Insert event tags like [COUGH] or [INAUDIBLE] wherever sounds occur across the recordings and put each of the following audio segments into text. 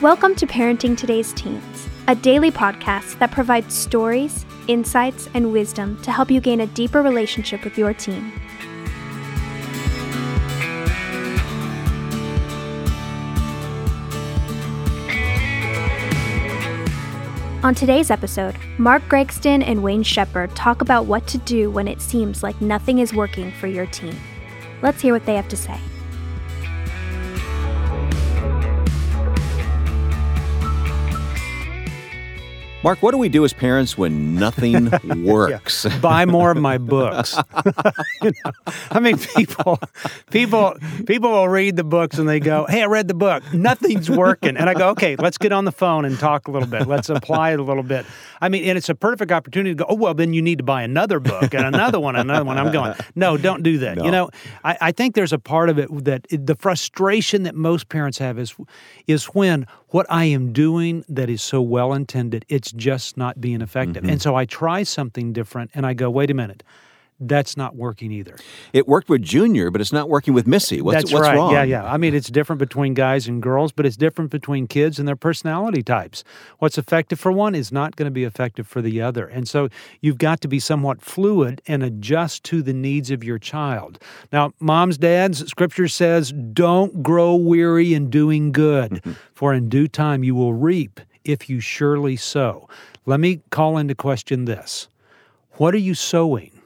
Welcome to Parenting Today's Teens, a daily podcast that provides stories, insights, and wisdom to help you gain a deeper relationship with your teen. On today's episode, Mark Gregston and Wayne Shepherd talk about what to do when it seems like nothing is working for your teen. Let's hear what they have to say. Mark, what do we do as parents when nothing [LAUGHS] works? Yeah. Buy more of my books. [LAUGHS] [LAUGHS] you know, I mean, people, people, people will read the books and they go, "Hey, I read the book. Nothing's working." And I go, "Okay, let's get on the phone and talk a little bit. Let's apply it a little bit." I mean, and it's a perfect opportunity to go, "Oh, well, then you need to buy another book and another one, and another one." I'm going, "No, don't do that." No. You know, I, I think there's a part of it that the frustration that most parents have is is when what I am doing that is so well intended, it's just not being effective. Mm-hmm. And so I try something different and I go, wait a minute, that's not working either. It worked with Junior, but it's not working with Missy. What's, that's what's right. wrong? Yeah, yeah. I mean, it's different between guys and girls, but it's different between kids and their personality types. What's effective for one is not going to be effective for the other. And so you've got to be somewhat fluid and adjust to the needs of your child. Now, moms, dads, scripture says, don't grow weary in doing good, mm-hmm. for in due time you will reap if you surely sow. Let me call into question this What are you sowing?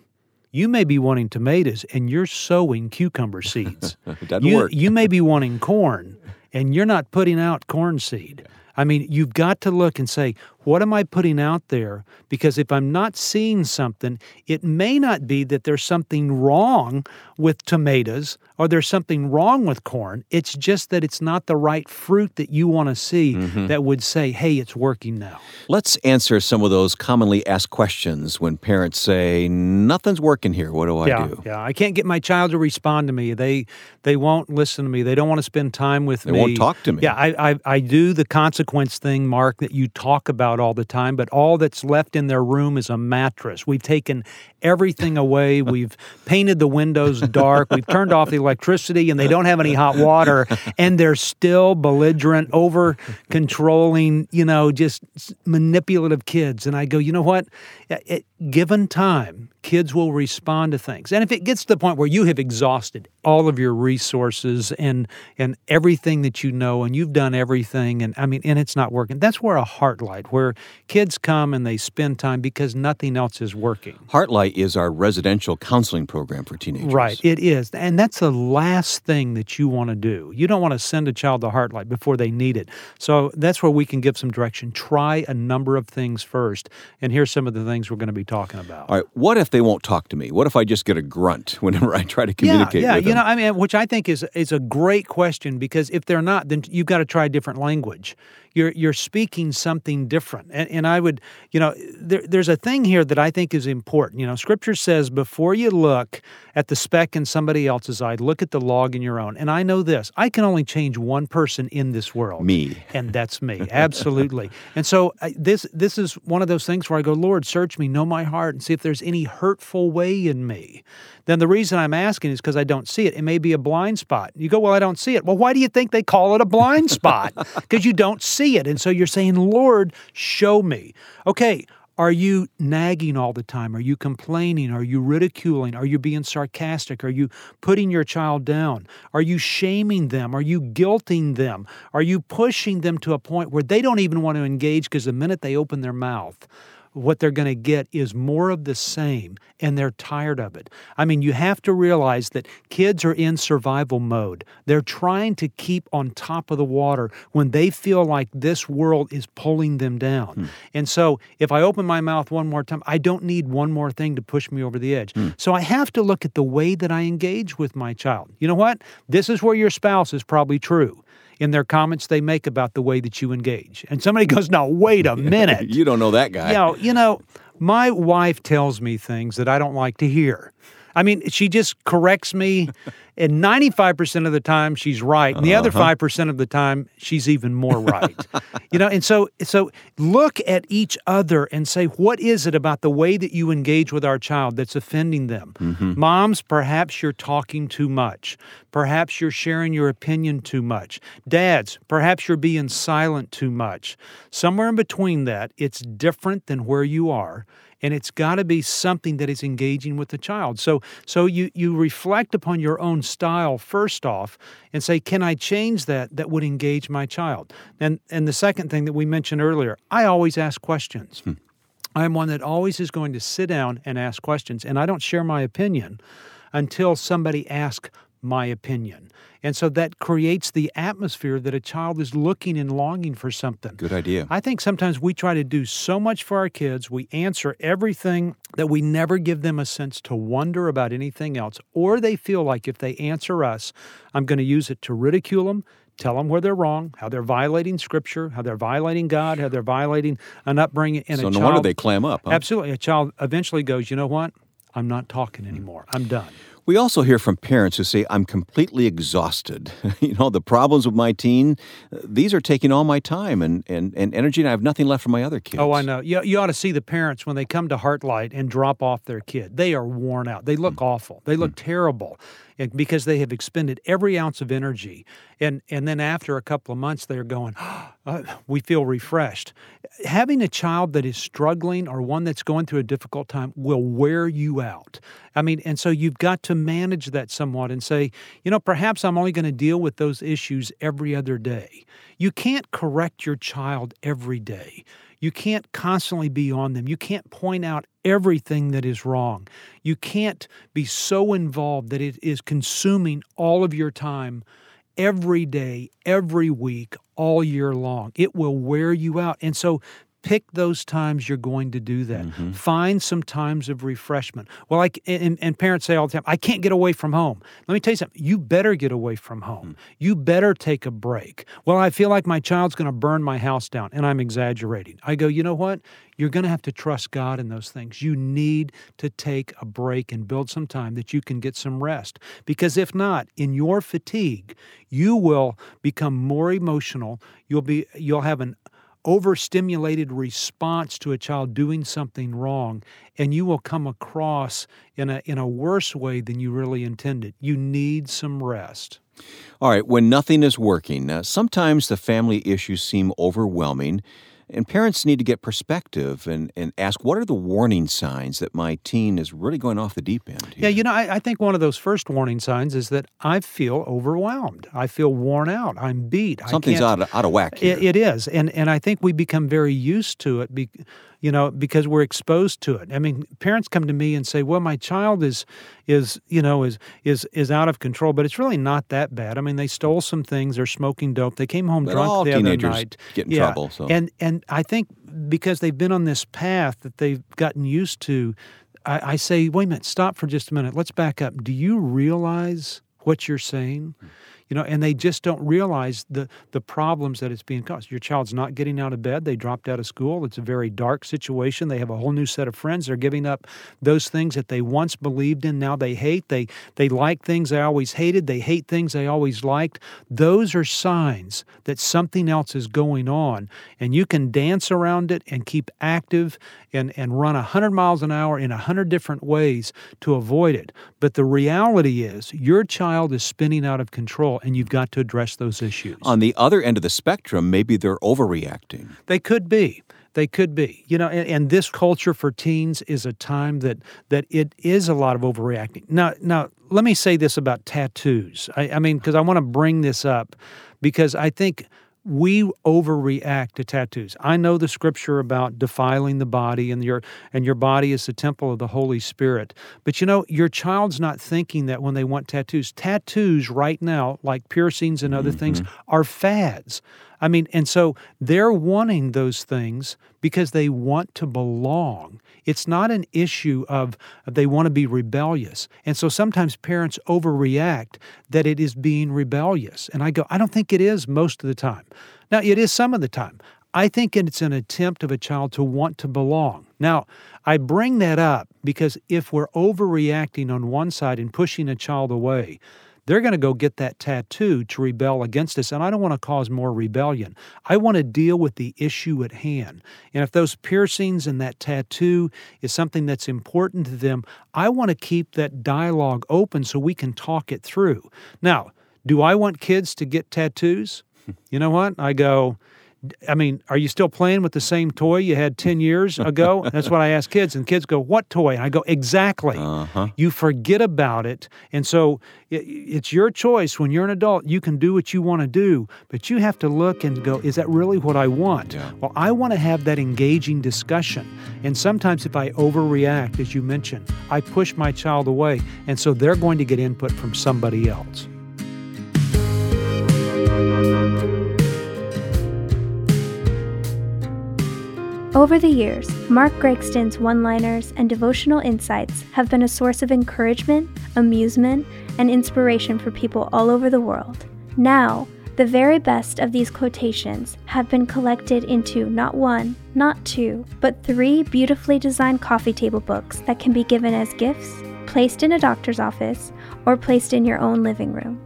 You may be wanting tomatoes and you're sowing cucumber seeds. [LAUGHS] Doesn't you, work. you may be [LAUGHS] wanting corn and you're not putting out corn seed. I mean, you've got to look and say, what am I putting out there? Because if I'm not seeing something, it may not be that there's something wrong with tomatoes or there's something wrong with corn. It's just that it's not the right fruit that you want to see Mm-hmm. that would say, hey, it's working now. Let's answer some of those commonly asked questions when parents say, Nothing's working here. What do I yeah, do? yeah. I can't get my child to respond to me. They they won't listen to me. They don't want to spend time with They me. won't talk to me. Yeah, I, I I do the consequence thing, Mark, that you talk about all the time. But all that's left in their room is a mattress. We've taken everything away. [LAUGHS] We've painted the windows dark. We've turned off the electricity, and they don't have any hot water. [LAUGHS] And they're still belligerent, over controlling. You know, just manipulative kids. And I go, you know what? At given time, kids will respond to things. And if it gets to the point where you have exhausted all of your resources and and everything that you know and you've done everything and I mean and it's not working. That's where a heartlight where kids come and they spend time because nothing else is working. Heartlight is our residential counseling program for teenagers. Right, it is. And that's the last thing that you want to do. You don't want to send a child to Heartlight before they need it. So that's where we can give some direction. Try a number of things first. And here's some of the things we're going to be talking about. All right. What if they won't talk to me? What if I just get a grunt [LAUGHS] whenever I try to communicate yeah, yeah, with you know, I mean, which I think is is a great question because if they're not, then you've got to try a different language. You're you're speaking something different, and and I would, you know, there, there's a thing here that I think is important. You know, Scripture says before you look at the speck in somebody else's eye, look at the log in your own. And I know this: I can only change one person in this world. Me. and that's me, [LAUGHS] absolutely. and so I, this this is one of those things where I go, Lord, search me, know my heart, and see if there's any hurtful way in me then the reason I'm asking is because I don't see it. It may be a blind spot. You go, well, I don't see it. Well, why do you think they call it a blind spot? [LAUGHS] Because you don't see it. And so you're saying, Lord, show me. Okay, are you nagging all the time? Are you complaining? Are you ridiculing? Are you being sarcastic? Are you putting your child down? Are you shaming them? Are you guilting them? Are you pushing them to a point where they don't even want to engage because the minute they open their mouth, what they're going to get is more of the same and they're tired of it. I mean, you have to realize that kids are in survival mode. They're trying to keep on top of the water when they feel like this world is pulling them down. Hmm. And so, if I open my mouth one more time, I don't need one more thing to push me over the edge. Hmm. So, I have to look at the way that I engage with my child. You know what? This is where your spouse is probably true in their comments they make about the way that you engage. And somebody [LAUGHS] goes, "Now wait a [LAUGHS] minute." you don't know that guy. you know, you know, my wife tells me things that I don't like to hear. I mean, she just corrects me and 95% of the time she's right and the other Uh-huh. 5% of the time she's even more right. [LAUGHS] You know and so so look at each other and say what is it about the way that you engage with our child that's offending them? Mm-hmm. moms perhaps you're talking too much. Perhaps you're sharing your opinion too much. Dads perhaps you're being silent too much. Somewhere in between that it's different than where you are and it's got to be something that is engaging with the child. So so you you reflect upon your own style first off and say can i change that that would engage my child? And and the second thing that we mentioned earlier i always ask questions. Hmm. I'm one that always is going to sit down and ask questions and i don't share my opinion until somebody asks my opinion and so that creates the atmosphere that a child is looking and longing for something Good idea. I think sometimes we try to do so much for our kids, we answer everything that we never give them a sense to wonder about anything else, or they feel like if they answer us, I'm going to use it to ridicule them. Tell them where they're wrong, how they're violating Scripture, how they're violating God, how they're violating an upbringing. And so a no child, wonder they clam up. huh? Absolutely, a child eventually goes, you know what? I'm not talking anymore. I'm done. We also hear from parents who say, I'm completely exhausted. [LAUGHS] you know, the problems with my teen, uh, these are taking all my time and, and, and energy, and I have nothing left for my other kids. Oh, I know. You, you ought to see the parents when they come to Heartlight and drop off their kid. They are worn out. They look awful. They look terrible because they have expended every ounce of energy. And, and then after a couple of months, they're going, [GASPS] uh, we feel refreshed. Having a child that is struggling or one that's going through a difficult time will wear you out. I mean, and so you've got to manage that somewhat and say, you know, perhaps I'm only going to deal with those issues every other day. You can't correct your child every day. You can't constantly be on them. You can't point out everything that is wrong. You can't be so involved that it is consuming all of your time every day, every week, all year long. It will wear you out. And so pick those times you're going to do that. Mm-hmm. Find some times of refreshment. Well, like and, and parents say all the time, I can't get away from home. Let me tell you something. You better get away from home. Mm. You better take a break. Well, I feel like my child's going to burn my house down, and I'm exaggerating. I go, you know what? You're going to have to trust God in those things. You need to take a break and build some time that you can get some rest. Because if not, in your fatigue, you will become more emotional. You'll be you'll have an overstimulated response to a child doing something wrong and you will come across in a in a worse way than you really intended. You need some rest. All right, when nothing is working, uh, sometimes the family issues seem overwhelming, and parents need to get perspective and, and ask what are the warning signs that my teen is really going off the deep end? Yeah, you know, I, I think one of those first warning signs is that I feel overwhelmed. I feel worn out. I'm beat. Something's out of, out of whack here. It, it is, and and I think we become very used to it, be, you know, because we're exposed to it. I mean, parents come to me and say, "Well, my child is, is you know, is is is out of control," but it's really not that bad. I mean, they stole some things. They're smoking dope. They came home But drunk the other night. get in yeah. trouble, so. and and I think because they've been on this path that they've gotten used to, I, I say, "Wait a minute, stop for just a minute. Let's back up. Do you realize what you're saying?" Hmm. You know and they just don't realize the the problems that it's being caused. Your child's not getting out of bed. They dropped out of school. It's a very dark situation. They have a whole new set of friends. They're giving up those things that they once believed in. Now they hate. They they like things they always hated. They hate things they always liked. Those are signs that something else is going on and you can dance around it and keep active and and run 100 miles an hour in 100 different ways to avoid it. But the reality is your child is spinning out of control and you've got to address those issues On the other end of the spectrum, maybe they're overreacting. they could be. They could be. You know, and, and this culture for teens is a time that that it is a lot of overreacting. Now, now let me say this about tattoos. I, I mean, because I want to bring this up because I think we overreact to tattoos. I know the scripture about defiling the body and your and your body is the temple of the Holy Spirit. But you know, your child's not thinking that when they want tattoos. Tattoos right now, like piercings and other things, mm-hmm. are fads. I mean, and so they're wanting those things because they want to belong. It's not an issue of they want to be rebellious. And so sometimes parents overreact that it is being rebellious. And I go, I don't think it is most of the time. Now, it is some of the time. I think it's an attempt of a child to want to belong. Now, I bring that up because if we're overreacting on one side and pushing a child away, they're going to go get that tattoo to rebel against us. And I don't want to cause more rebellion. I want to deal with the issue at hand. And if those piercings and that tattoo is something that's important to them, I want to keep that dialogue open so we can talk it through. Now, do I want kids to get tattoos? [LAUGHS] You know what? I go, I mean, are you still playing with the same toy you had 10 years ago? [LAUGHS] That's what I ask kids. And kids go, What toy? And I go, Exactly. Uh-huh. You forget about it. And so it's your choice. When you're an adult, you can do what you want to do, but you have to look and go, Is that really what I want? Yeah. Well, I want to have that engaging discussion. And sometimes if I overreact, as you mentioned, I push my child away. And so they're going to get input from somebody else. Over the years, Mark Gregston's one liners and devotional insights have been a source of encouragement, amusement, and inspiration for people all over the world. Now, the very best of these quotations have been collected into not one, not two, but three beautifully designed coffee table books that can be given as gifts, placed in a doctor's office, or placed in your own living room.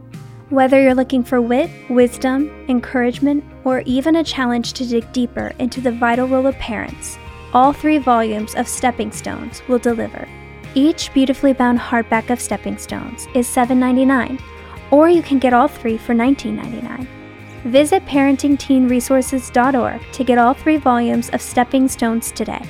Whether you're looking for wit, wisdom, encouragement, or even a challenge to dig deeper into the vital role of parents, all three volumes of Stepping Stones will deliver. Each beautifully bound hardback of Stepping Stones is $7.99, or you can get all three for $19.99. Visit parentingteenresources.org to get all three volumes of Stepping Stones today.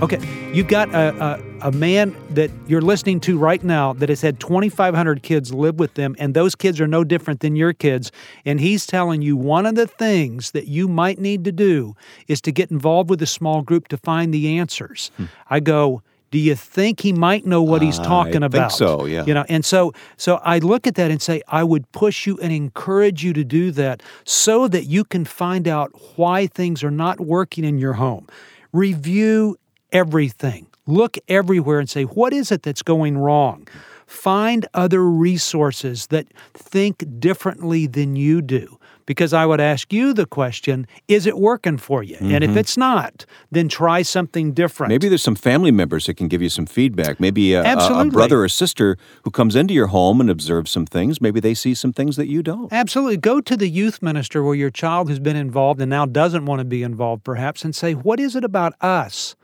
Okay, you've got a, a, a, man that you're listening to right now that has had 2,500 kids live with them, and those kids are no different than your kids. And he's telling you one of the things that you might need to do is to get involved with a small group to find the answers. Hmm. I go, do you think he might know what he's talking I about? Think so, yeah. You know, and so so I look at that and say I would push you and encourage you to do that so that you can find out why things are not working in your home. Review everything. Look everywhere and say, what is it that's going wrong? Find other resources that think differently than you do. Because I would ask you the question is it working for you? Mm-hmm. And if mm-hmm. it's not, then try something different. Maybe there's some family members that can give you some feedback. Maybe a, a, a brother or sister who comes into your home and observes some things. Maybe they see some things that you don't. Absolutely. Go to the youth minister where your child has been involved and now doesn't want to be involved, perhaps, and say, What is it about us?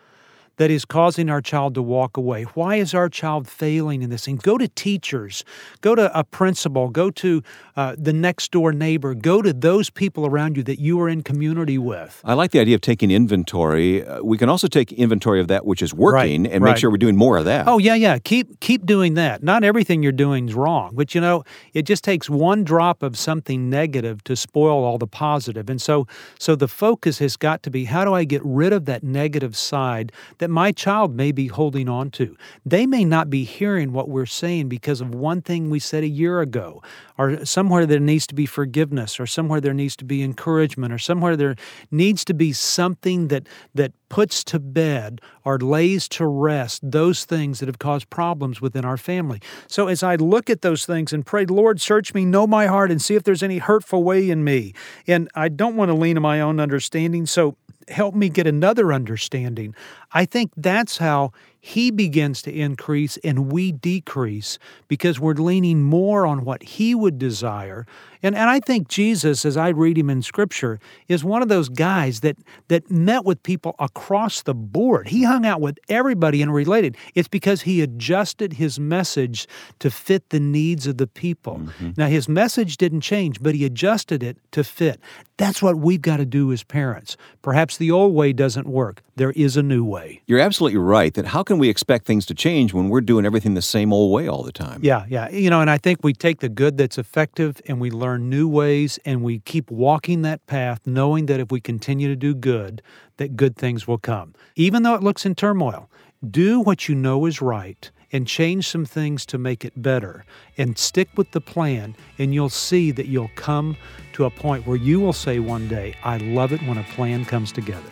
That is causing our child to walk away? Why is our child failing in this And Go to teachers, go to a principal, go to uh, the next door neighbor, go to those people around you that you are in community with. I like the idea of taking inventory. Uh, we can also take inventory of that which is working right, and right. make sure we're doing more of that. Oh yeah, yeah. Keep keep doing that. Not everything you're doing is wrong, but you know, it just takes one drop of something negative to spoil all the positive. And so so the focus has got to be how do I get rid of that negative side that my child may be holding on to. They may not be hearing what we're saying because of one thing we said a year ago, or somewhere there needs to be forgiveness, or somewhere there needs to be encouragement, or somewhere there needs to be something that, that puts to bed or lays to rest those things that have caused problems within our family. So as I look at those things and pray, Lord, search me, know my heart, and see if there's any hurtful way in me. And I don't want to lean on my own understanding. So help me get another understanding. I think that's how he begins to increase and we decrease because we're leaning more on what he would desire. And, and I think Jesus, as I read him in Scripture, is one of those guys that, that met with people across the board. He hung out with everybody and related. It's because he adjusted his message to fit the needs of the people. Mm-hmm. Now, his message didn't change, but he adjusted it to fit. That's what we've got to do as parents. Perhaps the old way doesn't work. There is a new way. You're absolutely right that how can we expect things to change when we're doing everything the same old way all the time? Yeah, yeah. You know, and I think we take the good that's effective and we learn new ways and we keep walking that path knowing that if we continue to do good, that good things will come. Even though it looks in turmoil, do what you know is right and change some things to make it better and stick with the plan and you'll see that you'll come to a point where you will say one day, I love it when a plan comes together.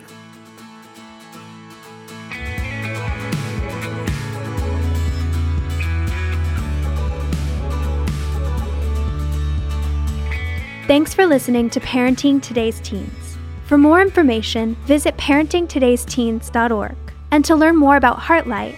Thanks for listening to Parenting Today's Teens. For more information, visit parentingtodaysteens.org. And to learn more about Heartlight,